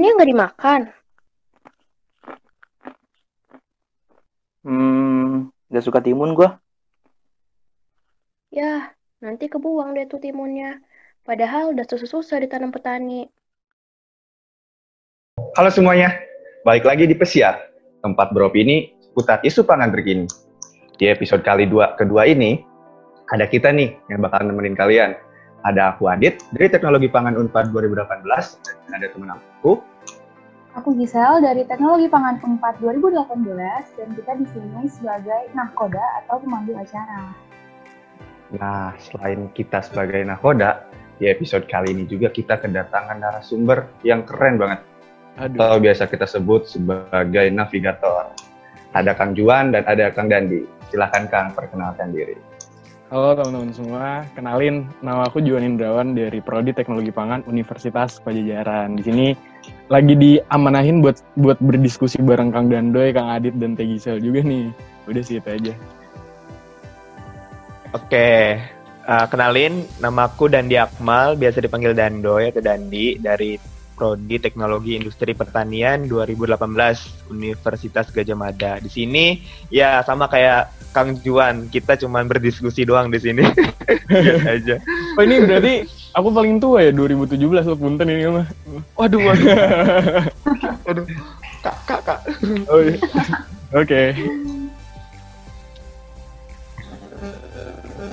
timunnya nggak dimakan? Hmm, gak suka timun gue. Ya, nanti kebuang deh tuh timunnya. Padahal udah susah-susah ditanam petani. Halo semuanya, balik lagi di Pesiar, tempat beropini seputar isu pangan terkini. Di episode kali dua, kedua ini, ada kita nih yang bakal nemenin kalian. Ada aku Adit dari Teknologi Pangan Unpad 2018, dan ada teman aku. Aku Gisel dari Teknologi Pangan Unpad 2018, dan kita di sini sebagai nahkoda atau pemandu acara. Nah, selain kita sebagai nahoda, di episode kali ini juga kita kedatangan narasumber yang keren banget. Aduh. Atau biasa kita sebut sebagai navigator. Ada Kang Juan dan ada Kang Dandi. Silahkan Kang, perkenalkan diri. Halo teman-teman semua, kenalin nama aku Juan Indrawan dari Prodi Teknologi Pangan Universitas Pajajaran. Di sini lagi diamanahin buat buat berdiskusi bareng Kang Dandoy, Kang Adit dan Teh Gisel juga nih. Udah sih itu aja. Oke, uh, kenalin nama aku Dandi Akmal, biasa dipanggil Dandoy atau Dandi dari Prodi Teknologi Industri Pertanian 2018 Universitas Gajah Mada. Di sini ya sama kayak Kang Juan, kita cuma berdiskusi doang di sini. Aja. Oh ini berarti aku paling tua ya 2017 loh punten ini mah. Waduh, waduh. waduh. Kak, kak, kak. Oh iya. Oke.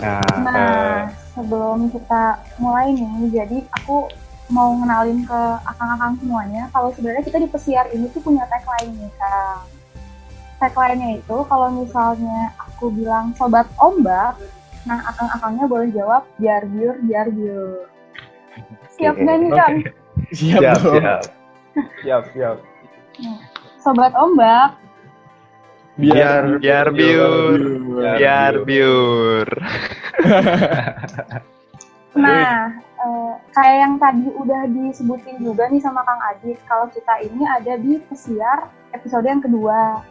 Nah, Nah, eh, sebelum kita mulai nih, jadi aku mau ngenalin ke akang-akang semuanya, kalau sebenarnya kita di pesiar ini tuh punya tagline nih, Kang. Tagline-nya itu kalau misalnya aku bilang sobat ombak, nah akang-akangnya boleh jawab biar biur, biar biur. Siap nggak nih. Kang? Siap, siap, siap. Siap, siap. Sobat ombak, Biar- Biar biur. Biar biur. Nah, eh, kayak yang tadi udah disebutin juga nih sama Kang Adit, kalau kita ini ada di pesiar episode yang kedua.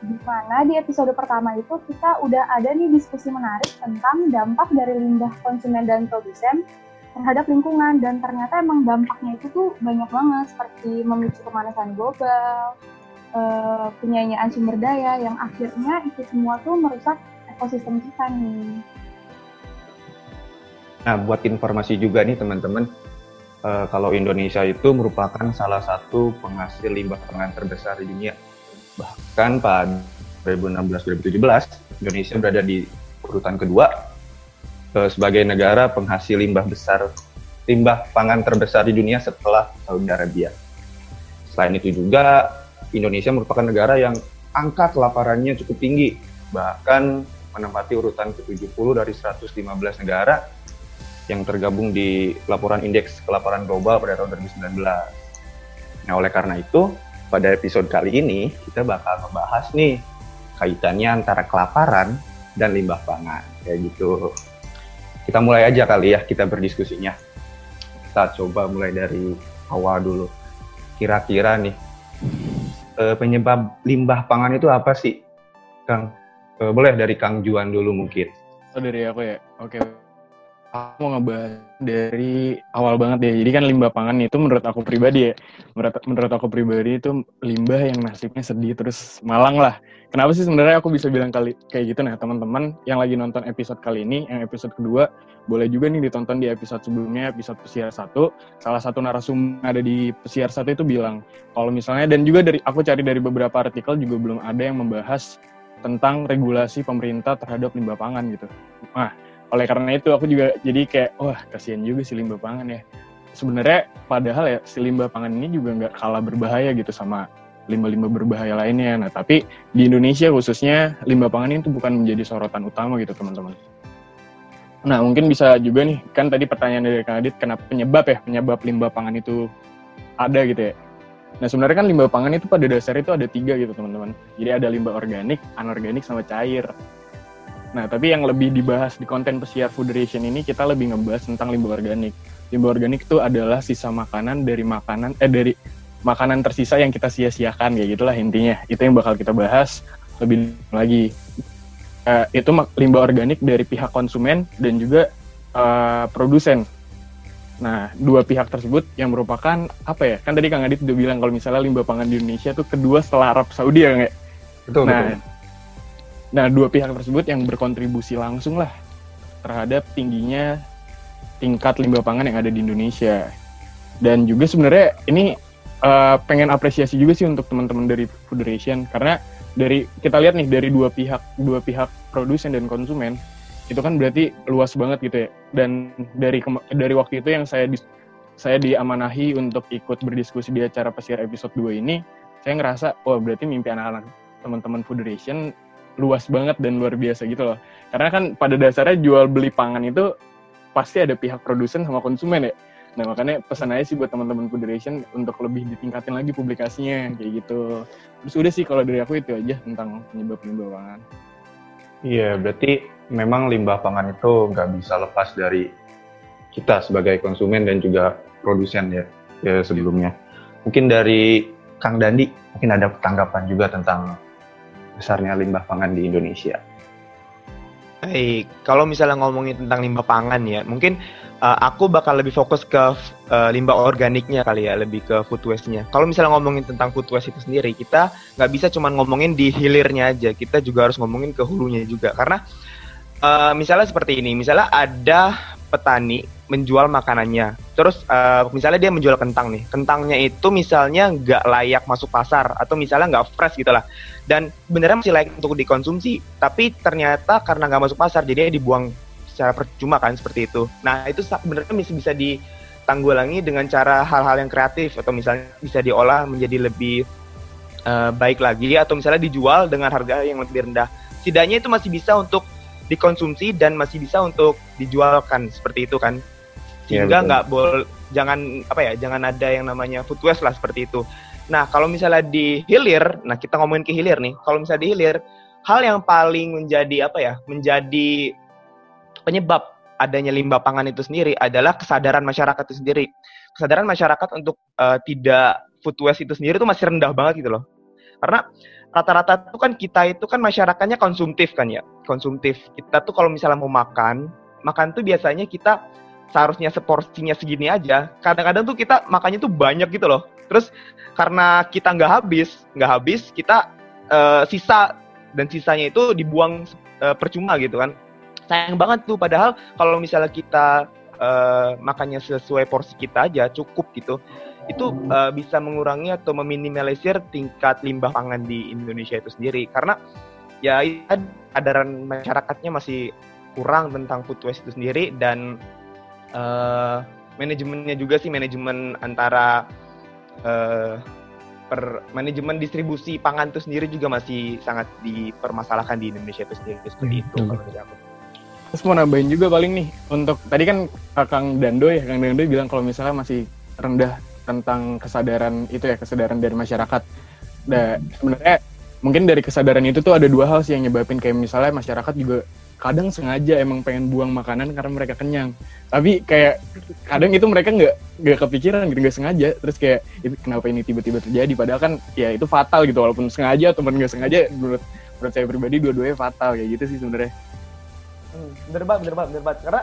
Di mana di episode pertama itu kita udah ada nih diskusi menarik tentang dampak dari limbah konsumen dan produsen terhadap lingkungan dan ternyata emang dampaknya itu tuh banyak banget seperti memicu pemanasan global, eh, penyayaan sumber daya yang akhirnya itu semua tuh merusak ekosistem kita nih. Nah, buat informasi juga nih teman-teman, eh, kalau Indonesia itu merupakan salah satu penghasil limbah pangan terbesar di dunia. Bahkan pada 2016-2017, Indonesia berada di urutan kedua eh, sebagai negara penghasil limbah besar limbah pangan terbesar di dunia setelah Saudi Arabia. Selain itu juga Indonesia merupakan negara yang angka kelaparannya cukup tinggi, bahkan menempati urutan ke-70 dari 115 negara yang tergabung di laporan indeks kelaparan global pada tahun 2019. Nah, oleh karena itu, pada episode kali ini kita bakal membahas nih kaitannya antara kelaparan dan limbah pangan. Kayak gitu. Kita mulai aja kali ya kita berdiskusinya. Kita coba mulai dari awal dulu. Kira-kira nih eh, penyebab limbah pangan itu apa sih, Kang? Eh, boleh dari Kang Juan dulu mungkin. Oh dari aku ya. Oke. Aku mau ngebahas dari awal banget ya. Jadi kan limbah pangan itu menurut aku pribadi ya. Menurut, menurut aku pribadi itu limbah yang nasibnya sedih terus malang lah. Kenapa sih sebenarnya aku bisa bilang kali kayak gitu nah teman-teman yang lagi nonton episode kali ini, yang episode kedua, boleh juga nih ditonton di episode sebelumnya, episode pesiar satu. Salah satu narasumber ada di pesiar satu itu bilang kalau misalnya dan juga dari aku cari dari beberapa artikel juga belum ada yang membahas tentang regulasi pemerintah terhadap limbah pangan gitu. Nah, oleh karena itu aku juga jadi kayak wah kasihan juga si limbah pangan ya. Sebenarnya padahal ya si limbah pangan ini juga nggak kalah berbahaya gitu sama limbah-limbah berbahaya lainnya. Nah, tapi di Indonesia khususnya limbah pangan itu bukan menjadi sorotan utama gitu, teman-teman. Nah, mungkin bisa juga nih, kan tadi pertanyaan dari Kang Adit, kenapa penyebab ya, penyebab limbah pangan itu ada gitu ya. Nah, sebenarnya kan limbah pangan itu pada dasarnya itu ada tiga gitu, teman-teman. Jadi ada limbah organik, anorganik, sama cair. Nah, tapi yang lebih dibahas di konten pesiar Food Ration ini, kita lebih ngebahas tentang limbah organik. Limbah organik itu adalah sisa makanan dari makanan, eh dari makanan tersisa yang kita sia-siakan kayak gitulah intinya itu yang bakal kita bahas lebih lagi Eh, itu limbah organik dari pihak konsumen dan juga eh, produsen Nah, dua pihak tersebut yang merupakan apa ya? Kan tadi Kang Adit udah bilang kalau misalnya limbah pangan di Indonesia tuh kedua setelah Arab Saudi ya, nggak? Betul, Nah, betul. Nah dua pihak tersebut yang berkontribusi langsung lah terhadap tingginya tingkat limbah pangan yang ada di Indonesia. Dan juga sebenarnya ini eh, pengen apresiasi juga sih untuk teman-teman dari Federation karena dari kita lihat nih dari dua pihak dua pihak produsen dan konsumen itu kan berarti luas banget gitu ya. Dan dari dari waktu itu yang saya dis- saya diamanahi untuk ikut berdiskusi di acara pesiar episode 2 ini, saya ngerasa wah berarti mimpi anak-anak teman-teman Federation luas banget dan luar biasa gitu loh. Karena kan pada dasarnya jual beli pangan itu pasti ada pihak produsen sama konsumen ya. Nah makanya pesan aja sih buat teman-teman Federation untuk lebih ditingkatin lagi publikasinya kayak gitu. Terus udah sih kalau dari aku itu aja tentang penyebab limbah pangan. Iya, berarti memang limbah pangan itu nggak bisa lepas dari kita sebagai konsumen dan juga produsen ya, ya sebelumnya. Mungkin dari Kang Dandi, mungkin ada tanggapan juga tentang besarnya limbah pangan di Indonesia. Baik, kalau misalnya ngomongin tentang limbah pangan ya, mungkin uh, aku bakal lebih fokus ke uh, limbah organiknya kali ya, lebih ke food waste-nya. Kalau misalnya ngomongin tentang food waste itu sendiri, kita nggak bisa cuma ngomongin di hilirnya aja, kita juga harus ngomongin ke hulunya juga. Karena uh, misalnya seperti ini, misalnya ada petani menjual makanannya, terus uh, misalnya dia menjual kentang nih, kentangnya itu misalnya nggak layak masuk pasar atau misalnya nggak fresh gitu lah. Dan beneran masih layak untuk dikonsumsi tapi ternyata karena nggak masuk pasar jadinya dibuang secara percuma kan seperti itu. Nah itu benernya masih bisa ditanggulangi dengan cara hal-hal yang kreatif atau misalnya bisa diolah menjadi lebih uh, baik lagi atau misalnya dijual dengan harga yang lebih rendah. Setidaknya itu masih bisa untuk dikonsumsi dan masih bisa untuk dijualkan seperti itu kan Iya, sehingga nggak boleh jangan apa ya jangan ada yang namanya food waste lah seperti itu Nah, kalau misalnya di hilir, nah kita ngomongin ke hilir nih. Kalau misalnya di hilir, hal yang paling menjadi apa ya? Menjadi penyebab adanya limbah pangan itu sendiri adalah kesadaran masyarakat itu sendiri. Kesadaran masyarakat untuk eh, tidak food waste itu sendiri itu masih rendah banget gitu loh. Karena rata-rata itu kan kita itu kan masyarakatnya konsumtif kan ya, konsumtif. Kita tuh kalau misalnya mau makan, makan tuh biasanya kita seharusnya seporsinya segini aja. Kadang-kadang tuh kita makannya tuh banyak gitu loh. Terus karena kita nggak habis, nggak habis, kita eh, sisa dan sisanya itu dibuang eh, percuma gitu kan. Sayang banget tuh. Padahal kalau misalnya kita eh, makannya sesuai porsi kita aja cukup gitu, itu eh, bisa mengurangi atau meminimalisir tingkat limbah pangan di Indonesia itu sendiri. Karena ya kesadaran masyarakatnya masih kurang tentang food waste itu sendiri dan eh manajemennya juga sih manajemen antara eh per manajemen distribusi pangan itu sendiri juga masih sangat dipermasalahkan di Indonesia itu sendiri seperti Hmm, itu betul. kalau dari aku. Terus mau nambahin juga paling nih untuk tadi kan uh, Kang Dando ya, Kang Dando bilang kalau misalnya masih rendah tentang kesadaran itu ya, kesadaran dari masyarakat. Nah, sebenarnya mungkin dari kesadaran itu tuh ada dua hal sih yang nyebabin kayak misalnya masyarakat juga kadang sengaja emang pengen buang makanan karena mereka kenyang. Tapi kayak kadang itu mereka nggak nggak kepikiran gitu nggak sengaja. Terus kayak kenapa ini tiba-tiba terjadi? Padahal kan ya itu fatal gitu walaupun sengaja atau nggak sengaja menurut menurut saya pribadi dua-duanya fatal kayak gitu sih sebenarnya. Hmm, bener banget, bener banget, bener banget. Karena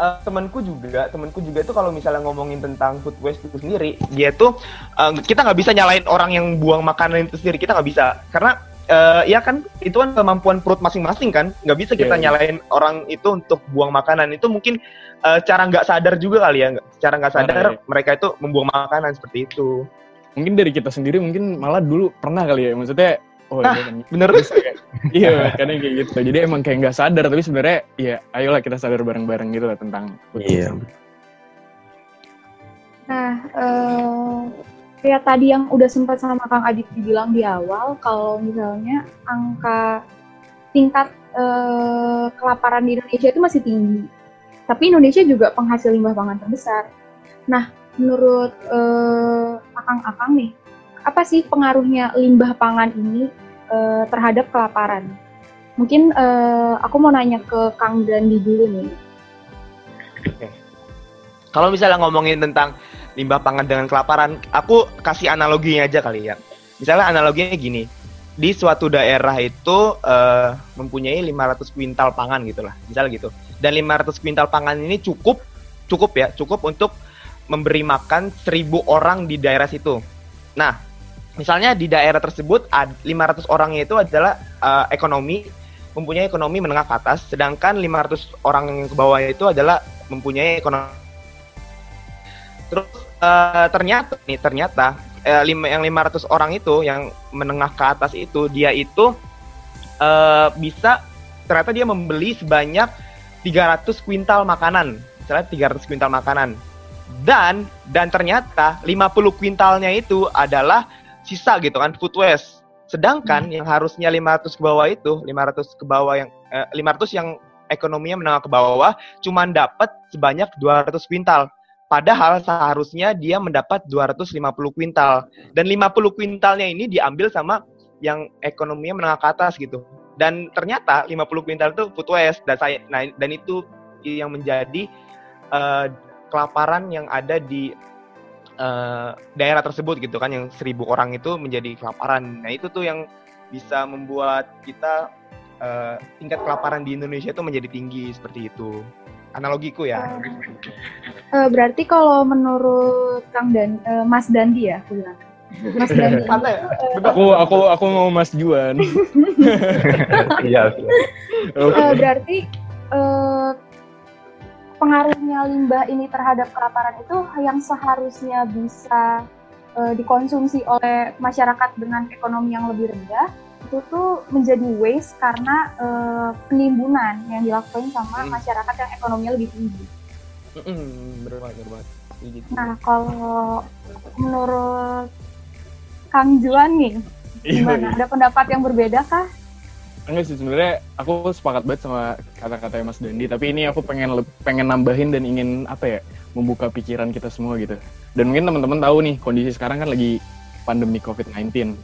eh, temanku juga, temanku juga itu kalau misalnya ngomongin tentang food waste itu sendiri, dia tuh eh, kita nggak bisa nyalain orang yang buang makanan itu sendiri, kita nggak bisa. Karena eh, ya kan itu kan kemampuan perut masing-masing kan, nggak bisa kita Iya. nyalain orang itu untuk buang makanan. Itu mungkin eh, cara nggak sadar juga kali ya, cara nggak sadar iya. mereka itu membuang makanan seperti itu. mungkin dari kita sendiri mungkin malah dulu pernah kali ya maksudnya oh Nah, iya kan. bener. Terus kayak, iya kadang kayak gitu jadi emang kayak nggak sadar tapi sebenarnya ya ayolah kita sadar bareng-bareng gitu lah tentang Iya. Nah, eh, kayak tadi yang udah sempat sama Kang Adit dibilang di awal, kalau misalnya angka tingkat eh, kelaparan di Indonesia itu masih tinggi. Tapi Indonesia juga penghasil limbah pangan terbesar. Nah, menurut eh, akang-akang nih, apa sih pengaruhnya limbah pangan ini eh, terhadap kelaparan? Mungkin eh, aku mau nanya ke Kang Dandi dulu nih. Kalau misalnya ngomongin tentang limbah pangan dengan kelaparan, aku kasih analoginya aja kali ya. Misalnya analoginya gini, di suatu daerah itu eh, mempunyai 500 kuintal pangan gitu lah, misalnya gitu. Dan 500 kuintal pangan ini cukup, cukup ya, cukup untuk memberi makan seribu orang di daerah situ. Nah, misalnya di daerah tersebut ad- 500 orangnya itu adalah uh, ekonomi mempunyai ekonomi menengah ke atas, sedangkan 500 orang yang ke bawah itu adalah mempunyai ekonomi. Terus uh, ternyata nih ternyata uh, lima, yang 500 orang itu yang menengah ke atas itu dia itu uh, bisa ternyata dia membeli sebanyak 300 kuintal makanan, misalnya 300 kuintal makanan. Dan dan ternyata 50 kuintalnya itu adalah sisa gitu kan food waste. Sedangkan hmm. yang harusnya 500 ke bawah itu, 500 ke bawah yang eh, 500 yang ekonominya menengah ke bawah cuman dapat sebanyak 200 kuintal. Padahal seharusnya dia mendapat 250 kuintal. Dan 50 kuintalnya ini diambil sama yang ekonominya menengah ke atas gitu. Dan ternyata 50 kuintal itu food waste dan saya nah, dan itu yang menjadi uh, kelaparan yang ada di uh, daerah tersebut gitu kan yang seribu orang itu menjadi kelaparan. Nah itu tuh yang bisa membuat kita uh, tingkat kelaparan di Indonesia itu menjadi tinggi seperti itu. Analogiku ya. Uh, berarti kalau menurut Kang Dan, uh, Mas Dandi ya, aku bilang. Mas Dandi. aku aku aku mau Mas Juan. Iya. uh, berarti uh, pengaruhnya limbah ini terhadap kelaparan itu yang seharusnya bisa uh, dikonsumsi oleh masyarakat dengan ekonomi yang lebih rendah itu tuh menjadi waste karena uh, penimbunan yang dilakukan sama hmm. masyarakat yang ekonominya lebih tinggi. Hmm, berbanget. Gitu. Nah, kalau menurut Kang Juan nih, iya, gimana? Iya. Ada pendapat yang berbeda kah? Enggak sih sebenarnya aku sepakat banget sama kata-kata Mas Dandi tapi ini aku pengen pengen nambahin dan ingin apa ya membuka pikiran kita semua gitu. Dan mungkin teman-teman tahu nih kondisi sekarang kan lagi pandemi COVID-19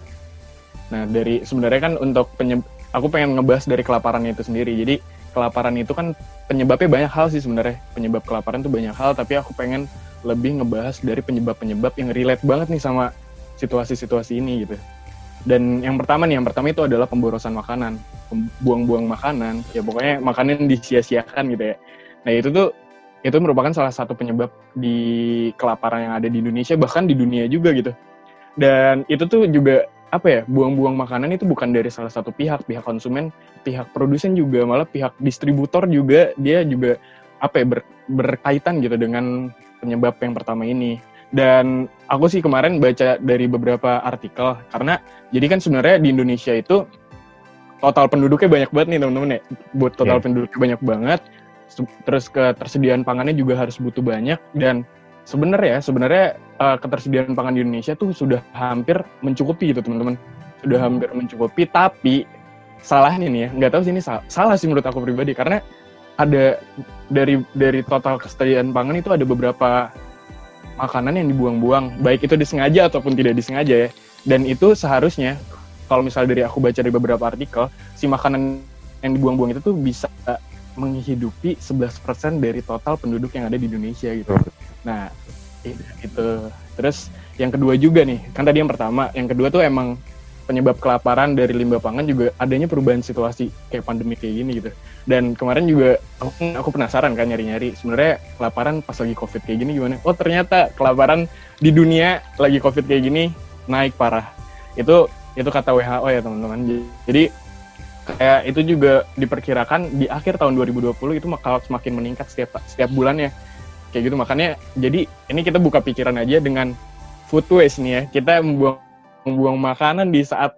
nah dari sebenarnya kan untuk penyeb aku pengen ngebahas dari kelaparan itu sendiri. Jadi kelaparan itu kan penyebabnya banyak hal sih sebenarnya. Penyebab kelaparan itu banyak hal tapi aku pengen lebih ngebahas dari penyebab-penyebab yang relate banget nih sama situasi-situasi ini gitu dan yang pertama nih yang pertama itu adalah pemborosan makanan. Buang-buang makanan. Ya pokoknya makanan disia-siakan gitu ya. Nah itu tuh itu merupakan salah satu penyebab di kelaparan yang ada di Indonesia bahkan di dunia juga gitu. Dan itu tuh juga apa ya buang-buang makanan itu bukan dari salah satu pihak pihak konsumen pihak produsen juga malah pihak distributor juga dia juga apa ya ber, berkaitan gitu dengan penyebab yang pertama ini. Dan aku sih kemarin baca dari beberapa artikel karena jadi kan sebenarnya di Indonesia itu total penduduknya banyak banget nih teman-teman ya. Buat total yeah. penduduknya banyak banget. Terus ketersediaan pangannya juga harus butuh banyak dan sebenarnya sebenarnya uh, ketersediaan pangan di Indonesia tuh sudah hampir mencukupi gitu teman-teman. Sudah hampir mencukupi tapi salahnya nih ya, nggak tahu sih ini salah, salah sih menurut aku pribadi karena ada dari dari total kesediaan pangan itu ada beberapa makanan yang dibuang-buang, baik itu disengaja ataupun tidak disengaja ya. Dan itu seharusnya kalau misalnya dari aku baca dari beberapa artikel, si makanan yang dibuang-buang itu tuh bisa menghidupi 11% dari total penduduk yang ada di Indonesia gitu. Nah, itu. Terus yang kedua juga nih, kan tadi yang pertama, yang kedua tuh emang penyebab kelaparan dari limbah pangan juga adanya perubahan situasi kayak pandemi kayak gini gitu. Dan kemarin juga aku, aku penasaran kan nyari-nyari sebenarnya kelaparan pas lagi covid kayak gini gimana? Oh ternyata kelaparan di dunia lagi covid kayak gini naik parah. Itu itu kata WHO ya teman-teman. Jadi kayak itu juga diperkirakan di akhir tahun 2020 itu bakal semakin meningkat setiap setiap bulannya. Kayak gitu makanya jadi ini kita buka pikiran aja dengan food waste nih ya. Kita membuang membuang makanan di saat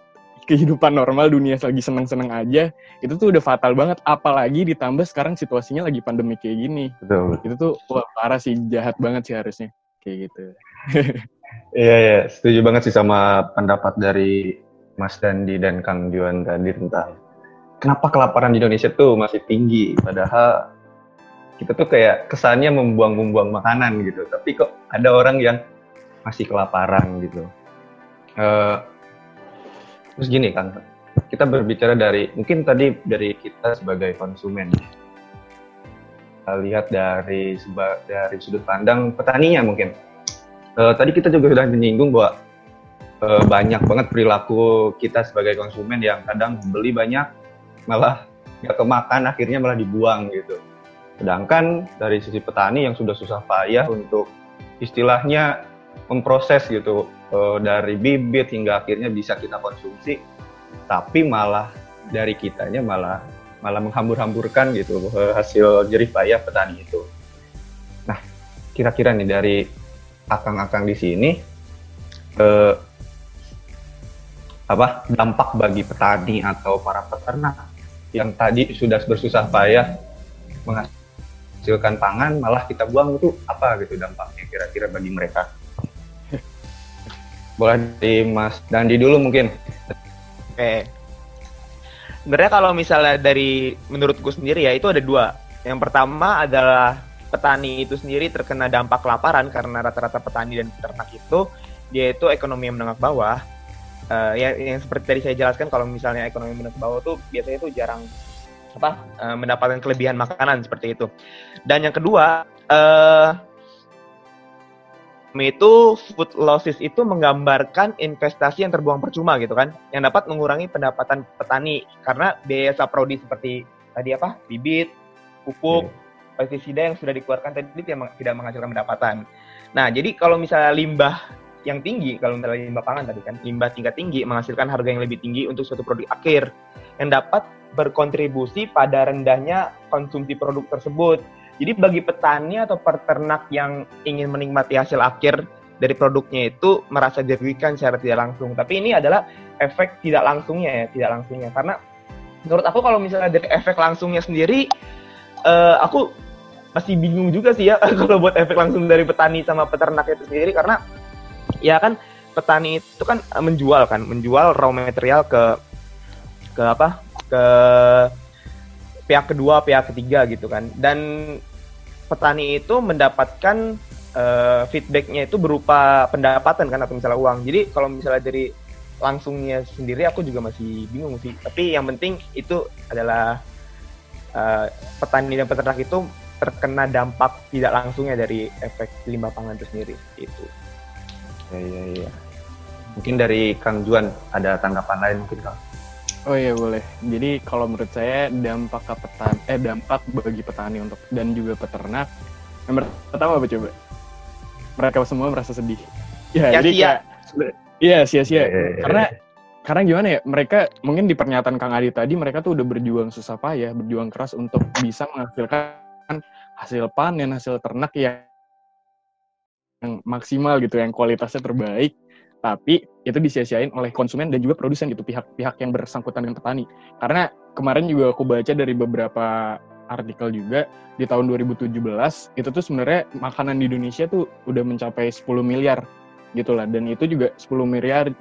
kehidupan normal dunia lagi seneng-seneng aja itu tuh udah fatal banget. Apalagi ditambah sekarang situasinya lagi pandemi kayak gini. Betul. Itu tuh wah parah sih. Jahat banget sih harusnya. Kayak gitu. Iya iya. Setuju banget sih sama pendapat dari Mas Dandi dan Kang Juan tadi tentang kenapa kelaparan di Indonesia tuh masih tinggi. Padahal kita tuh kayak kesannya membuang-membuang makanan gitu. Tapi kok ada orang yang masih kelaparan gitu Uh, terus gini kan, kita berbicara dari mungkin tadi dari kita sebagai konsumen. Kita lihat dari dari sudut pandang petaninya mungkin. Uh, tadi kita juga sudah menyinggung bahwa uh, banyak banget perilaku kita sebagai konsumen yang kadang beli banyak malah nggak kemakan akhirnya malah dibuang gitu. Sedangkan dari sisi petani yang sudah susah payah untuk istilahnya memproses gitu eh, dari bibit hingga akhirnya bisa kita konsumsi, tapi malah dari kitanya malah malah menghambur-hamburkan gitu eh, hasil jerih payah petani itu. Nah, kira-kira nih dari akang-akang di sini eh, apa dampak bagi petani atau para peternak yang tadi sudah bersusah payah menghasilkan pangan malah kita buang itu apa gitu dampaknya kira-kira bagi mereka boleh di Mas Dandi dulu mungkin Oke. Sebenarnya kalau misalnya dari menurutku sendiri ya itu ada dua. Yang pertama adalah petani itu sendiri terkena dampak kelaparan karena rata-rata petani dan peternak itu dia itu ekonomi yang menengah bawah. Uh, ya, yang seperti tadi saya jelaskan kalau misalnya ekonomi menengah bawah tuh biasanya itu jarang apa uh, mendapatkan kelebihan makanan seperti itu. Dan yang kedua uh, itu food losses itu menggambarkan investasi yang terbuang percuma gitu kan, yang dapat mengurangi pendapatan petani. Karena biaya saprodi seperti tadi apa? Bibit, pupuk, hmm. pestisida yang sudah dikeluarkan tadi tidak, tidak menghasilkan pendapatan. Nah jadi kalau misalnya limbah yang tinggi, kalau misalnya limbah pangan tadi kan, limbah tingkat tinggi menghasilkan harga yang lebih tinggi untuk suatu produk akhir. Yang dapat berkontribusi pada rendahnya konsumsi produk tersebut jadi bagi petani atau peternak yang ingin menikmati hasil akhir dari produknya itu merasa dirugikan secara tidak langsung. Tapi ini adalah efek tidak langsungnya ya, tidak langsungnya. Karena menurut aku kalau misalnya dari efek langsungnya sendiri, uh, aku masih bingung juga sih ya kalau buat efek langsung dari petani sama peternak itu sendiri karena ya kan petani itu kan menjual kan, menjual raw material ke ke apa? ke pihak kedua, pihak ketiga gitu kan. Dan petani itu mendapatkan uh, feedbacknya itu berupa pendapatan kan atau misalnya uang. Jadi kalau misalnya dari langsungnya sendiri aku juga masih bingung sih. Tapi yang penting itu adalah uh, petani dan peternak itu terkena dampak tidak langsungnya dari efek limbah pangan itu sendiri. Itu. Ya, ya, ya. Mungkin dari Kang Juan ada tanggapan lain mungkin Kang? Oh iya boleh. Jadi kalau menurut saya dampak ke petani, eh dampak bagi petani untuk dan juga peternak. Yang pertama apa coba? Mereka semua merasa sedih. Ya, ya jadi sia. Iya sia-sia. Eh. Karena karena gimana ya? Mereka mungkin di pernyataan Kang Adi tadi mereka tuh udah berjuang susah payah, berjuang keras untuk bisa menghasilkan hasil panen, hasil ternak yang yang maksimal gitu, yang kualitasnya terbaik tapi itu disia-siain oleh konsumen dan juga produsen gitu pihak-pihak yang bersangkutan dengan petani. Karena kemarin juga aku baca dari beberapa artikel juga di tahun 2017 itu tuh sebenarnya makanan di Indonesia tuh udah mencapai 10 miliar gitu lah. Dan itu juga 10 miliar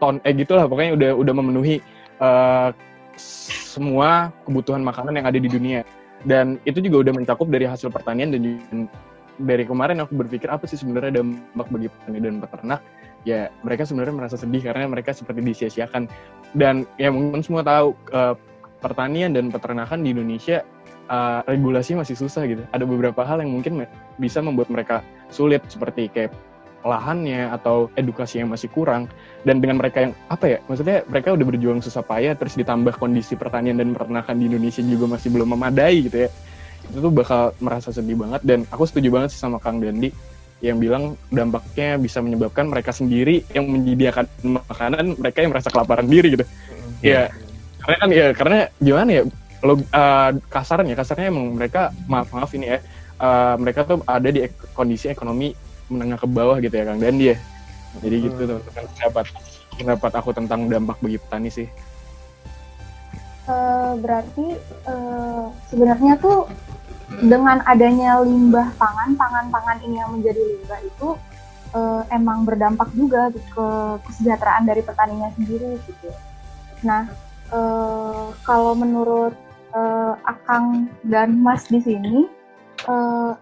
ton eh gitulah pokoknya udah udah memenuhi uh, semua kebutuhan makanan yang ada di dunia. Dan itu juga udah mencakup dari hasil pertanian dan dari kemarin aku berpikir apa sih sebenarnya dampak bagi petani dan peternak ya mereka sebenarnya merasa sedih karena mereka seperti disia-siakan. Dan ya mungkin semua tahu uh, pertanian dan peternakan di Indonesia uh, regulasi masih susah gitu. Ada beberapa hal yang mungkin bisa membuat mereka sulit seperti kayak lahannya atau edukasi yang masih kurang. Dan dengan mereka yang apa ya maksudnya mereka udah berjuang susah payah terus ditambah kondisi pertanian dan peternakan di Indonesia juga masih belum memadai gitu ya. Itu tuh bakal merasa sedih banget dan aku setuju banget sih sama Kang Dandi yang bilang dampaknya bisa menyebabkan mereka sendiri yang menyediakan makanan mereka yang merasa kelaparan diri gitu. Iya. Hmm. Karena kan ya karena gimana ya lo uh, kasarnya kasarnya emang mereka maaf maaf ini ya uh, mereka tuh ada di ek kondisi ekonomi menengah ke bawah gitu ya Kang dan dia. Jadi gitu hmm. tuh pendapat pendapat aku tentang dampak bagi petani sih. Uh, berarti uh, sebenarnya tuh dengan adanya limbah pangan, pangan-pangan ini yang menjadi limbah itu uh, emang berdampak juga ke kesejahteraan dari petaninya sendiri gitu. Nah, uh, kalau menurut uh, Akang dan Mas di sini uh,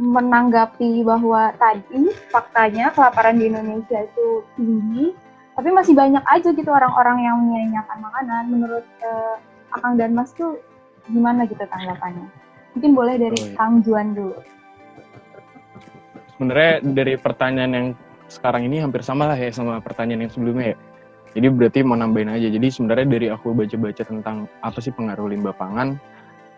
menanggapi bahwa tadi faktanya kelaparan di Indonesia itu tinggi, tapi masih banyak aja gitu orang-orang yang menyia makanan. Menurut uh, Akang dan Mas tuh gimana gitu tanggapannya? Mungkin boleh dari oh, iya. Kang Juan dulu. Sebenarnya dari pertanyaan yang sekarang ini hampir sama lah ya sama pertanyaan yang sebelumnya ya. Jadi berarti mau nambahin aja. Jadi sebenarnya dari aku baca-baca tentang apa sih pengaruh limbah pangan,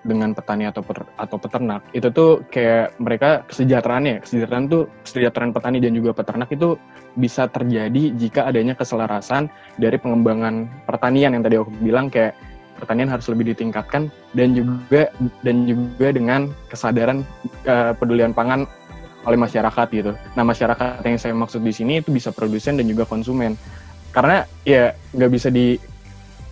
dengan petani atau per, atau peternak itu tuh kayak mereka kesejahteraannya kesejahteraan tuh kesejahteraan petani dan juga peternak itu bisa terjadi jika adanya keselarasan dari pengembangan pertanian yang tadi aku bilang kayak pertanian harus lebih ditingkatkan dan juga dan juga dengan kesadaran kepedulian pangan oleh masyarakat gitu. Nah masyarakat yang saya maksud di sini itu bisa produsen dan juga konsumen. Karena ya nggak bisa di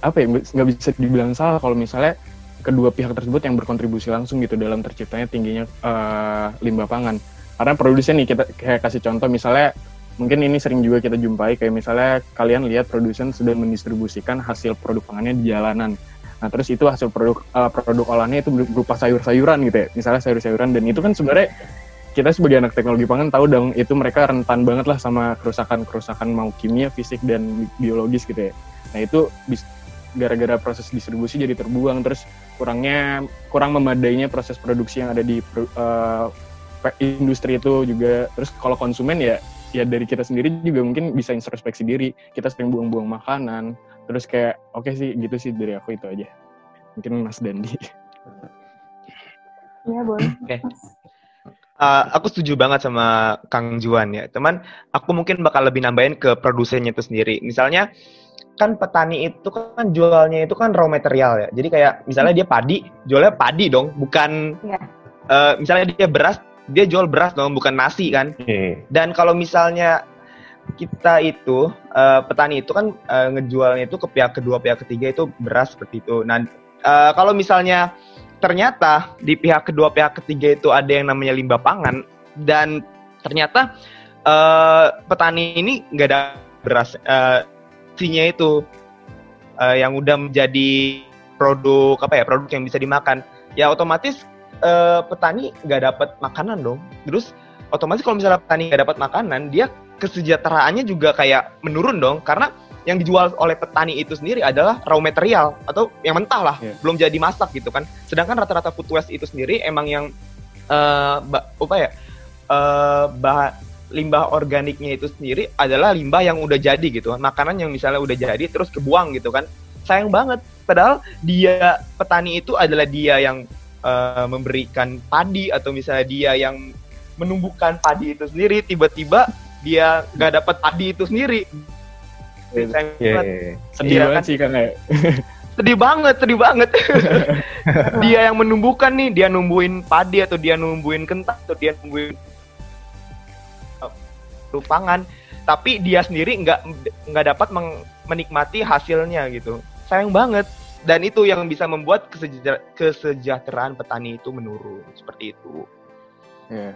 apa ya nggak bisa dibilang salah kalau misalnya kedua pihak tersebut yang berkontribusi langsung gitu dalam terciptanya tingginya uh, limbah pangan. Karena produsen nih kita kayak kasih contoh misalnya mungkin ini sering juga kita jumpai kayak misalnya kalian lihat produsen sudah mendistribusikan hasil produk pangannya di jalanan. Nah terus itu hasil produk uh, produk olahannya itu berupa sayur-sayuran gitu ya. Misalnya sayur-sayuran dan itu kan sebenarnya kita sebagai anak teknologi pangan tahu dong itu mereka rentan banget lah sama kerusakan-kerusakan mau kimia, fisik dan biologis gitu ya. Nah itu gara-gara proses distribusi jadi terbuang terus kurangnya kurang memadainya proses produksi yang ada di uh, industri itu juga. Terus kalau konsumen ya ya dari kita sendiri juga mungkin bisa introspeksi diri. Kita sering buang-buang makanan terus kayak oke okay sih gitu sih dari aku itu aja. Mungkin Mas Dandi. Iya boleh. Okay uh, aku setuju banget sama Kang Juan ya. Teman, aku mungkin bakal lebih nambahin ke produsennya itu sendiri. Misalnya kan petani itu kan jualnya itu kan raw material ya. Jadi kayak misalnya dia padi, jualnya padi dong, bukan yeah. Iya. uh, misalnya dia beras, dia jual beras dong, bukan nasi kan. Yeah. Dan kalau misalnya kita itu uh, petani itu kan uh, ngejualnya itu ke pihak kedua, pihak ketiga itu beras seperti itu. Nah, uh, kalau misalnya ternyata di pihak kedua pihak ketiga itu ada yang namanya limbah pangan. Dan ternyata uh, petani ini nggak ada beras uh, itu uh, yang udah menjadi produk apa ya produk yang bisa dimakan. Ya otomatis uh, petani nggak dapat makanan dong. Terus otomatis kalau misalnya petani nggak dapat makanan dia kesejahteraannya juga kayak menurun dong. Karena yang dijual oleh petani itu sendiri adalah raw material atau yang mentah lah, yeah. belum jadi masak gitu kan. Sedangkan rata-rata food waste itu sendiri emang yang uh, apa ya? Uh, bah limbah organiknya itu sendiri adalah limbah yang udah jadi gitu. Makanan yang misalnya udah jadi terus kebuang gitu kan. Sayang banget. Padahal dia petani itu adalah dia yang uh, memberikan padi atau misalnya dia yang menumbuhkan padi itu sendiri tiba-tiba dia nggak dapat padi itu sendiri yeah, yeah, yeah. sedih iya, banget kan? sih kan ya sedih banget sedih banget dia yang menumbuhkan nih dia numbuhin padi atau dia numbuhin kentang atau dia numbuhin lupangan tapi dia sendiri nggak nggak dapat menikmati hasilnya gitu sayang banget dan itu yang bisa membuat kesejahteraan petani itu menurun seperti itu. Yeah.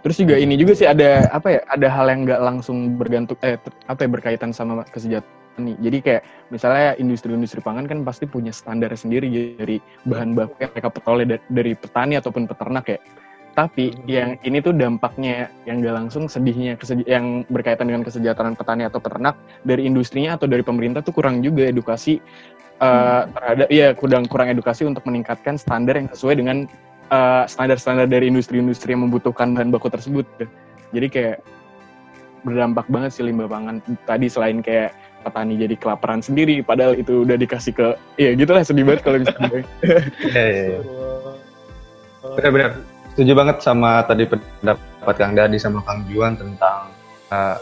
Terus juga ini juga sih ada apa ya? Ada hal yang nggak langsung bergantung eh apa ya berkaitan sama kesejahteraan nih. Jadi kayak misalnya industri-industri pangan kan pasti punya standar sendiri dari bahan baku yang mereka peroleh dari petani ataupun peternak ya. Tapi hmm. yang ini tuh dampaknya yang nggak langsung sedihnya yang berkaitan dengan kesejahteraan petani atau peternak dari industrinya atau dari pemerintah tuh kurang juga edukasi uh, terhadap ya kurang kurang edukasi untuk meningkatkan standar yang sesuai dengan eh, standar-standar dari industri-industri yang membutuhkan bahan baku tersebut. Jadi kayak berdampak banget sih limbah pangan tadi selain kayak petani jadi kelaparan sendiri padahal itu udah dikasih ke ya gitulah sedih banget kalau misalnya Iya iya. iya. Benar-benar setuju banget sama tadi pendapat Kang Dadi sama Kang Juan tentang uh,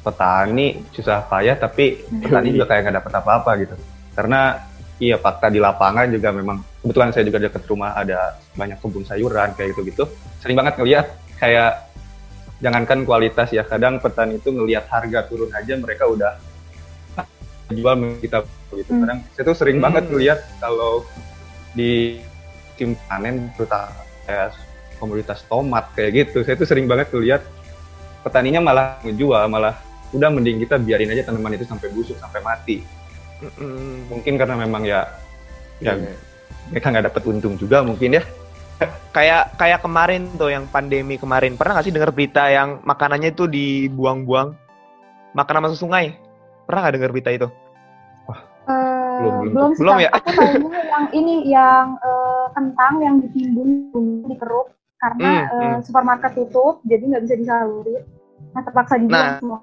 petani susah payah tapi petani juga kayak nggak dapat apa-apa gitu karena iya fakta di lapangan juga memang kebetulan saya juga dekat rumah ada banyak kebun sayuran kayak gitu gitu sering banget ngeliat kayak jangankan kualitas ya kadang petani itu ngelihat harga turun aja mereka udah jual kita gitu hmm. kadang saya tuh sering hmm. banget ngeliat kalau di tim panen terutama kayak komoditas tomat kayak gitu saya tuh sering banget ngeliat petaninya malah ngejual malah udah mending kita biarin aja tanaman itu sampai busuk sampai mati mm Mungkin karena memang ya ya yeah. mereka nggak dapat untung juga mungkin ya. kayak kayak kemarin tuh yang pandemi kemarin. Pernah nggak sih dengar berita yang makanannya itu dibuang-buang? Makanan masuk sungai. Pernah nggak dengar berita itu? Wah, uh, belum belum belum, belum ya? Aku tahu yang ini yang uh, kentang yang ditimbun dikeruk karena hmm, uh, supermarket tutup jadi nggak bisa disaluri nah terpaksa dibuang nah, semua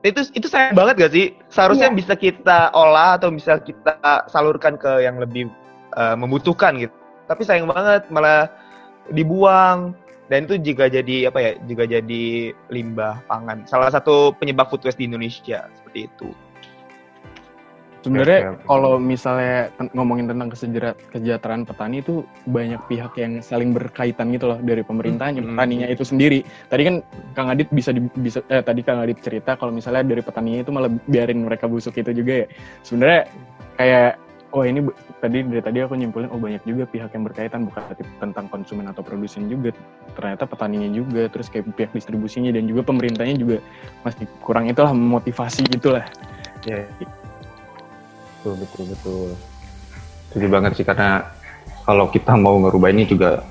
itu itu sayang banget gak sih seharusnya yeah. bisa kita olah atau bisa kita salurkan ke yang lebih uh, membutuhkan gitu. Tapi sayang banget malah dibuang dan itu juga jadi apa ya juga jadi limbah pangan salah satu penyebab food waste di Indonesia seperti itu sebenarnya kalau misalnya ngomongin tentang kesejahteraan petani itu banyak pihak yang saling berkaitan gitu loh dari pemerintahnya hmm. petaninya itu sendiri. Tadi kan Kang Adit bisa di, bisa eh, tadi Kang Adit cerita kalau misalnya dari petaninya itu malah biarin mereka busuk itu juga ya. Sebenarnya kayak oh ini tadi dari tadi aku nyimpulin oh banyak juga pihak yang berkaitan bukan tentang konsumen atau produsen juga. Ternyata petaninya juga terus kayak pihak distribusinya dan juga pemerintahnya juga masih kurang itulah memotivasi gitulah. Ya betul betul betul. Setuju banget sih karena kalau kita mau ngerubah ini juga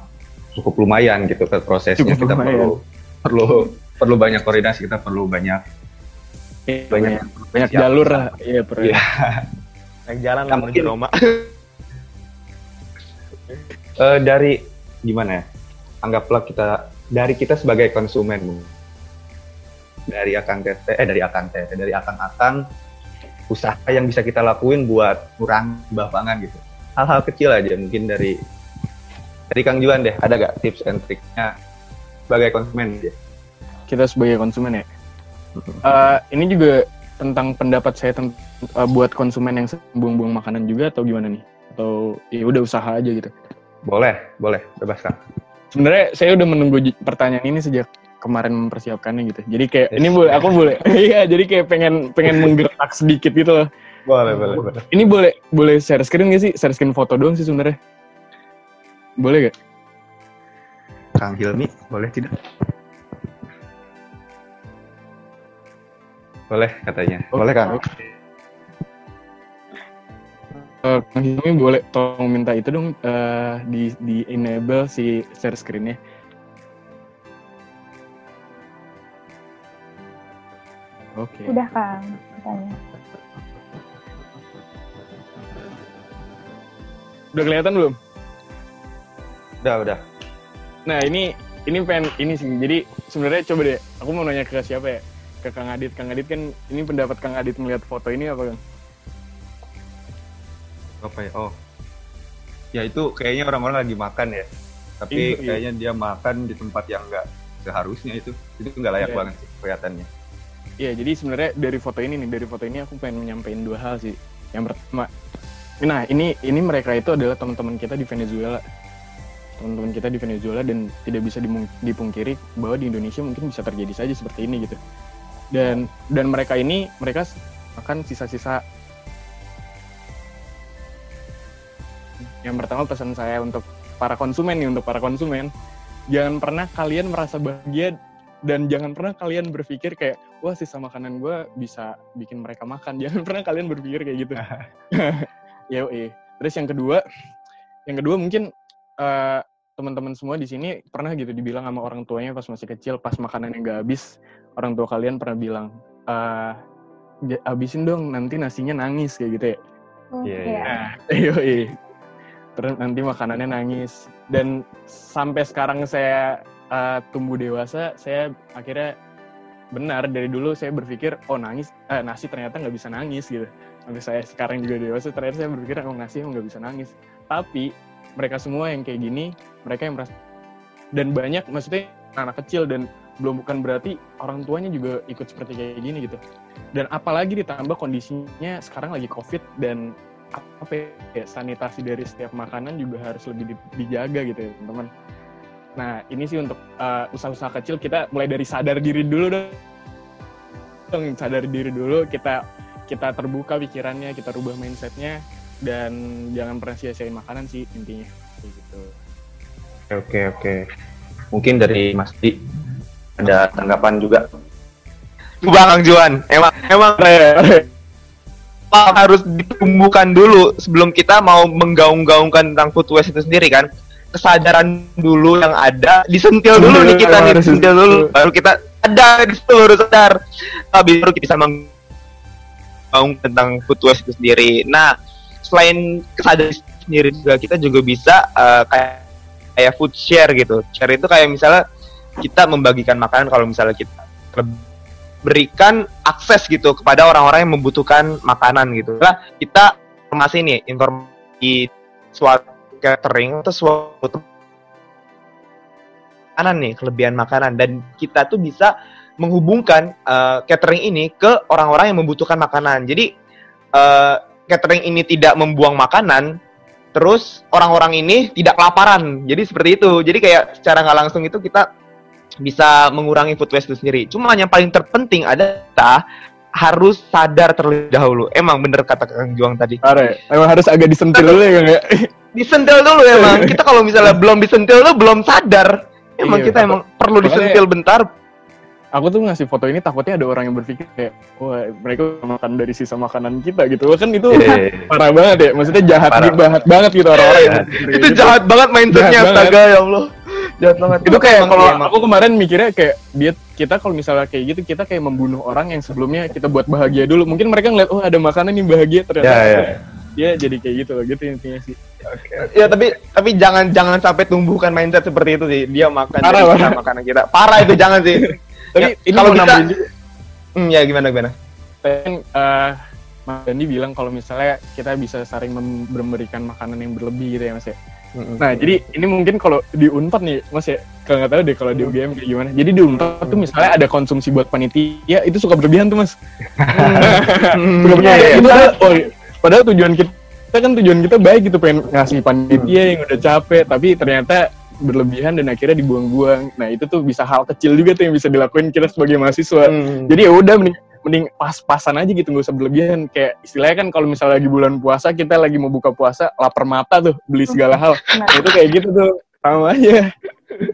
cukup lumayan gitu ke prosesnya. Cukup kita lumayan. perlu perlu perlu banyak koordinasi kita perlu banyak ya, banyak banyak jalur lah. iya perlu. Ya. naik jalan lah menuju Roma. Uh, dari gimana ya? Anggaplah kita dari kita sebagai konsumen. Dari akan tete eh dari akan tete dari akan akan usaha yang bisa kita lakuin buat kurang limbah pangan gitu. Hal-hal kecil aja mungkin dari dari Kang Juan deh, ada gak tips and triknya sebagai konsumen ya? Kita sebagai konsumen ya. Uh, ini juga tentang pendapat saya tentang uh, buat konsumen yang buang-buang makanan juga atau gimana nih? Atau ya udah usaha aja gitu? Boleh, boleh, bebas Kang. Sebenarnya saya udah menunggu pertanyaan ini sejak kemarin mempersiapkannya gitu. Jadi kayak yes. ini boleh aku boleh. Iya, jadi kayak pengen pengen menggerak sedikit gitu loh. Boleh, boleh, boleh. Ini boleh boleh share screen gak sih? Share screen foto doang sih sebenarnya. Boleh gak? Kang Hilmi, boleh tidak? Boleh katanya. Oh, boleh Kang. Okay. Uh, Kang Hilmi boleh tolong minta itu dong uh, di di enable si share screen-nya. Oke. Okay. Udah Kang, katanya. Udah kelihatan belum? Udah, udah. Nah, ini ini pen ini sih. Jadi sebenarnya coba deh, aku mau nanya ke siapa ya? Ke Kang Adit. Kang Adit kan ini pendapat Kang Adit melihat foto ini apa, Kang? Apa ya? Oh. Ya itu kayaknya orang-orang lagi makan ya. Tapi ini, iya. kayaknya dia makan di tempat yang enggak seharusnya itu. Itu enggak layak yeah. banget sih kelihatannya. Iya, jadi sebenarnya dari foto ini nih, dari foto ini aku pengen menyampaikan dua hal sih. Yang pertama, nah ini ini mereka itu adalah teman-teman kita di Venezuela. Teman-teman kita di Venezuela dan tidak bisa dipungkiri bahwa di Indonesia mungkin bisa terjadi saja seperti ini gitu. Dan dan mereka ini mereka akan sisa-sisa yang pertama pesan saya untuk para konsumen nih untuk para konsumen jangan pernah kalian merasa bahagia dan jangan pernah kalian berpikir kayak wah sisa makanan gue bisa bikin mereka makan. Jangan pernah kalian berpikir kayak gitu. Ya eh terus yang kedua yang kedua mungkin uh, teman-teman semua di sini pernah gitu dibilang sama orang tuanya pas masih kecil pas makanan yang gak habis orang tua kalian pernah bilang uh, habisin dong nanti nasinya nangis kayak gitu ya. Oh, iya yeah, yeah. nah, terus nanti makanannya nangis. Dan sampai sekarang saya uh, tumbuh dewasa saya akhirnya benar. Dari dulu saya berpikir oh nangis eh, nasi ternyata nggak bisa nangis gitu. Sampai saya sekarang juga dewasa ternyata saya berpikir oh nasi nggak bisa nangis. Tapi mereka semua yang kayak gini mereka yang merasa dan banyak maksudnya anak kecil dan belum bukan berarti orang tuanya juga ikut seperti kayak gini gitu. Dan apalagi ditambah kondisinya sekarang lagi covid dan apa ya sanitasi dari setiap makanan juga harus lebih dijaga gitu ya teman-teman Nah, ini sih untuk uh, usaha-usaha kecil kita mulai dari sadar diri dulu dong. Sadar diri dulu, kita kita terbuka pikirannya, kita rubah mindsetnya, dan jangan pernah sia-siain makanan sih intinya. Kayak gitu. Oke, oke. Mungkin dari Mas Di ada tanggapan juga. Bang Juan, emang emang harus ditumbuhkan dulu sebelum kita mau menggaung-gaungkan tentang food waste itu sendiri kan kesadaran dulu yang ada. Disentil dulu nih kita nih disentil dulu. baru kita ada di baru sadar tapi baru kita bisa membangun tentang food waste itu sendiri. Nah selain kesadaran sendiri juga kita juga bisa uh, kayak kayak food share gitu. Share itu kayak misalnya kita membagikan makanan kalau misalnya kita berikan akses gitu kepada orang-orang yang membutuhkan makanan gitu. Lah kita informasi nih informasi suatu catering atau suatu makanan nih, kelebihan makanan dan kita tuh bisa menghubungkan uh, catering ini ke orang-orang yang membutuhkan makanan. Jadi uh, catering ini tidak membuang makanan, terus orang-orang ini tidak kelaparan. Jadi seperti itu. Jadi kayak secara nggak langsung itu kita bisa mengurangi food waste itu sendiri. Cuma yang paling terpenting adalah harus sadar terlebih dahulu. Emang bener kata Kang Juang tadi. Are, emang harus agak disentil dulu ya, Kang ya. Disentil dulu emang. Kita kalau misalnya belum disentil tuh belum sadar. Emang Iya, kita emang perlu disentil bentar. Aku tuh ngasih foto ini takutnya ada orang yang berpikir kayak, wah mereka makan dari sisa makanan kita gitu. Kan itu Iya. parah banget ya. Maksudnya jahat, Parah. banget gitu orang-orang. yang Jahat. berpikir Itu gitu. jahat banget mindsetnya astaga ya Allah. Jahat banget. itu kayak kalau iya, aku kemarin mikirnya kayak dia kita kalau misalnya kayak gitu kita kayak membunuh orang yang sebelumnya kita buat bahagia dulu mungkin mereka ngeliat oh ada makanan nih bahagia ternyata Ya, ya. jadi kayak gitu loh gitu intinya sih Ya tapi tapi jangan jangan sampai tumbuhkan mindset seperti itu sih. Dia makan Parah, parah. makanan kita. Parah itu jangan sih. tapi Ya, ini kalau juga Hmm, ya gimana gimana? kan eh, Mas Dandi bilang kalau misalnya kita bisa saling mem- memberikan makanan yang berlebih gitu ya mas ya nah jadi ini mungkin kalau di unpad nih mas ya kalau nggak tahu deh kalau di UGM kayak gimana jadi di unpad tuh misalnya ada konsumsi buat panitia itu suka berlebihan tuh mas Hmm, Bener-bener iya, iya. itu oh, iya. Padahal tujuan kita, kita kan tujuan kita baik gitu pengen ngasih panitia yang udah capek tapi ternyata berlebihan dan akhirnya dibuang-buang. Nah itu tuh bisa hal kecil juga tuh yang bisa dilakuin kita sebagai mahasiswa. Hmm. Jadi ya udah mending, mending pas-pasan aja gitu nggak usah berlebihan. Kayak istilahnya kan kalau misalnya lagi bulan puasa kita lagi mau buka puasa lapar mata tuh beli segala hal. Nah, itu kayak gitu tuh sama aja.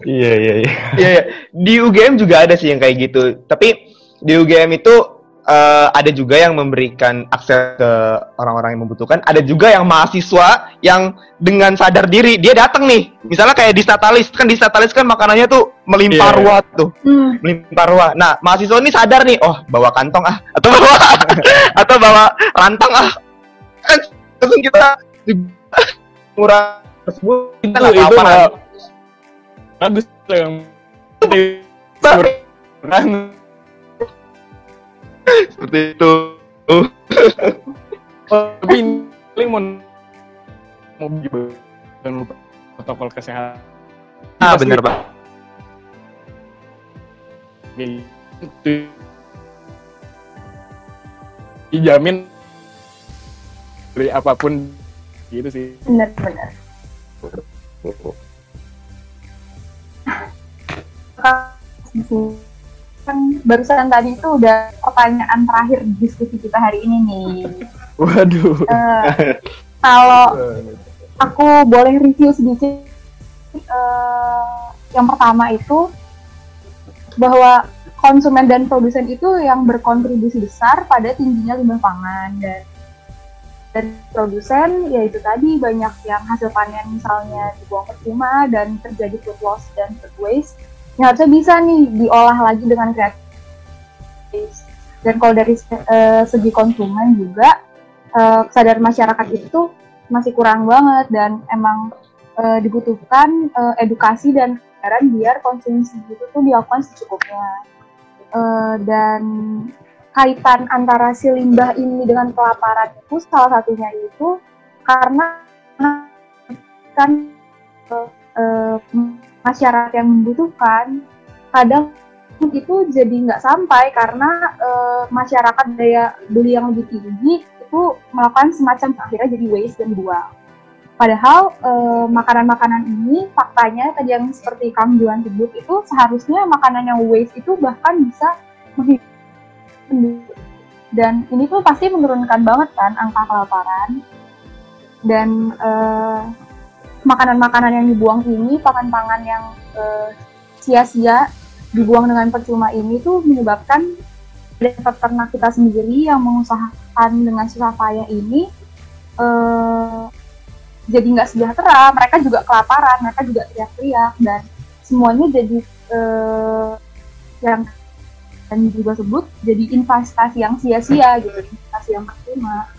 Iya, iya, iya. Iya, iya. di UGM juga ada sih yang kayak gitu. Tapi di UGM itu eh, ada juga yang memberikan akses ke orang-orang yang membutuhkan. Ada juga yang mahasiswa yang dengan sadar diri dia datang nih. Misalnya kayak di Statalis kan di Statalis kan makanannya tuh melimpah Iya. ruah tuh, Hmm, melimpah ruah. Nah mahasiswa ini sadar nih, oh bawa kantong ah, atau bawa atau bawa rantang ah. Kan langsung kita murah tersebut kita Itu nggak malah bagus yang kurang seperti itu. tapi paling mau mau juga jangan lupa protokol kesehatan Ah bener pak. gitu. dijamin dari apa pun gitu sih benar-benar. Kan barusan tadi itu udah pertanyaan terakhir di diskusi kita hari ini nih. waduh Eh, kalau aku boleh review sedikit, eh, yang pertama itu bahwa konsumen dan produsen itu yang berkontribusi besar pada tingginya limbah pangan dan dan produsen yaitu tadi banyak yang hasil panen misalnya dibuang percuma dan terjadi food loss dan food waste harusnya bisa nih diolah lagi dengan kreatif. Dan kalau dari eh, segi konsumen juga eh, kesadaran masyarakat itu masih kurang banget dan emang eh, dibutuhkan eh, edukasi dan kesadaran biar konsumsi itu tuh dilakukan secukupnya. Eh, dan kaitan antara si limbah ini dengan kelaparan itu salah satunya itu karena kan eh, masyarakat yang membutuhkan kadang itu jadi nggak sampai karena eh, masyarakat daya beli yang lebih tinggi itu melakukan semacam akhirnya jadi waste dan buang. Padahal eh, makanan-makanan ini faktanya tadi yang seperti Kang Juan sebut itu seharusnya makanan yang waste itu bahkan bisa dan ini tuh pasti menurunkan banget kan angka kelaparan dan eh, makanan-makanan yang dibuang ini pangan-pangan yang eh, sia-sia dibuang dengan percuma ini tuh menyebabkan peternak kita sendiri yang mengusahakan dengan susah payah ini eh, jadi nggak sejahtera, mereka juga kelaparan, mereka juga teriak-teriak dan semuanya jadi eh, yang dan juga sebut jadi investasi yang sia-sia gitu, investasi yang percuma.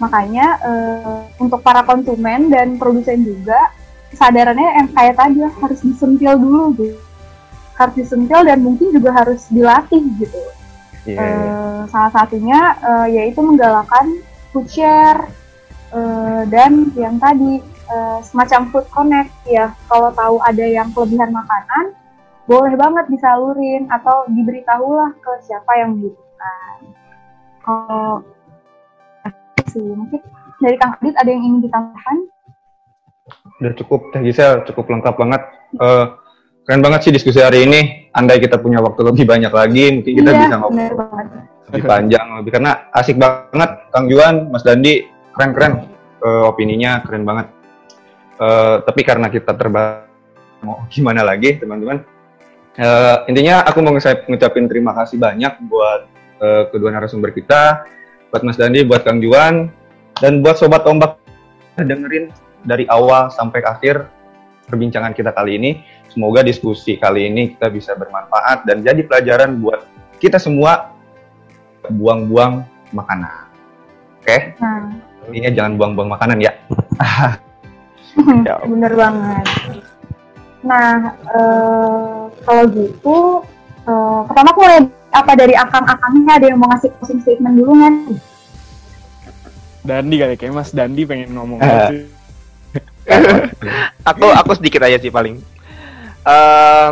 Makanya eh, untuk para konsumen dan produsen juga kesadarannya yang kayak tadi harus disentil dulu gitu harus disentil dan mungkin juga harus dilatih gitu. Iya, iya. Eh, salah satunya eh, yaitu menggalakkan food share Eh, dan yang tadi eh, semacam food connect ya kalau tahu ada yang kelebihan makanan boleh banget disalurin atau diberitahulah ke siapa yang membutuhkan kalau sih mungkin dari Kang Adit ada yang ingin ditambahkan Udah cukup, Teh Gisel, cukup lengkap banget. Eh, keren banget sih diskusi hari ini. Andai kita punya waktu lebih banyak lagi, mungkin kita iya bisa ngobrol lebih panjang, lebih karena asik banget. Kang Juan, Mas Dandi, keren-keren. Eh, opininya keren banget. Eh, tapi karena kita terbatas, mau gimana lagi, teman-teman? Eh, intinya aku mau ngucapin terima kasih banyak buat eh, kedua narasumber kita, buat Mas Dandi, buat Kang Juan, dan buat Sobat Ombak dengerin dari awal sampai akhir perbincangan kita kali ini. Semoga diskusi kali ini kita bisa bermanfaat dan jadi pelajaran buat kita semua buang-buang makanan. Oke, nah intinya jangan buang-buang makanan ya. Ya. bener banget nah eh, kalau gitu eh, pertama aku mulai apa dari akang-akangnya? Ada yang mau ngasih closing statement dulu kan Dandi kali kayak Mas Dandi pengen ngomong Eh. sih. aku aku sedikit aja sih paling. Eh,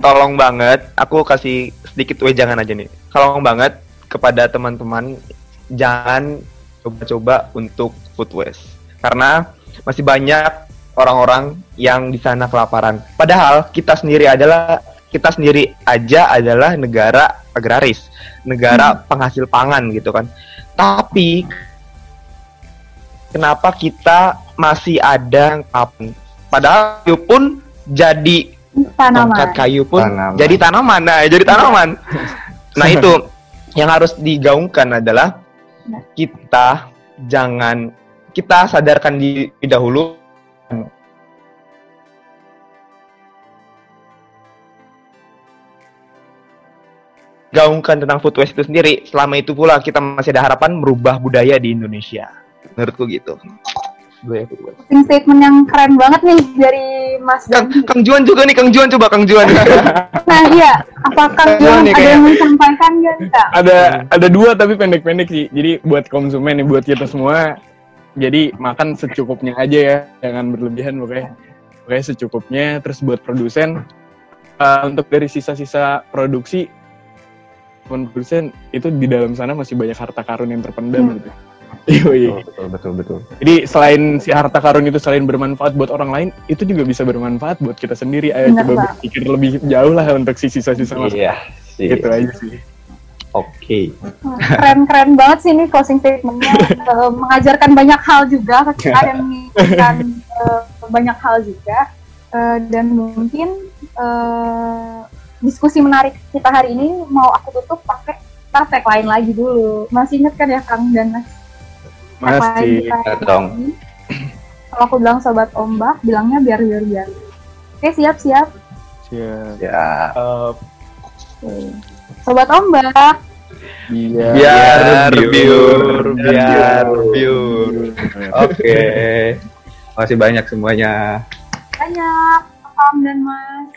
tolong banget aku kasih sedikit wejangan aja nih. Tolong banget kepada teman-teman jangan coba-coba untuk food waste. Karena masih banyak orang-orang yang di sana kelaparan. Padahal kita sendiri adalah kita sendiri aja adalah negara agraris negara penghasil pangan gitu kan. Tapi kenapa kita masih ada kapan padahal itu pun jadi tanaman. tongkat kayu pun Tanaman. jadi tanaman. Nah jadi tanaman. Nah itu yang harus digaungkan adalah Nah. kita jangan kita sadarkan di dahulu gaungkan tentang food waste itu sendiri selama itu pula kita masih ada harapan merubah budaya di Indonesia menurutku gitu budaya food waste. closing statement yang keren banget nih dari Mas Kang, Dandi. Kang Juan juga nih Kang Juan coba Kang Juan Nah iya, apakah Keren Juan nih ada yang mau disampaikan nih Kak? ada ada dua tapi pendek-pendek sih. Jadi buat konsumen nih buat kita semua jadi makan secukupnya aja ya, jangan berlebihan pokoknya. Pokoknya secukupnya terus buat produsen eh, untuk dari sisa-sisa produksi produsen itu di dalam sana masih banyak harta karun yang terpendam Hmm. gitu. Yoi. Betul, betul, betul. Jadi selain si harta karun itu selain bermanfaat buat orang lain, itu juga bisa bermanfaat buat kita sendiri. Ayo Bener, coba berpikir lebih jauh lah untuk si sisa-sisa masa. Iya, sih. Gitu aja sih. Oke. Keren-keren banget sih ini closing statementnya Eh, mengajarkan banyak hal juga ke kita dan mengingatkan eh, banyak hal juga Eh, dan mungkin eh, diskusi menarik kita hari ini mau aku tutup pakai kita tagline lagi dulu masih inget kan ya Kang dan Mas Masih. dong. kalau aku bilang sobat ombak bilangnya biar biar biar oke siap siap Siap. Ya. Eh, Oke. sobat ombak Biar, Biar biur, biar biur. biur. Oke. Masih banyak semuanya. banyak Kang dan Mas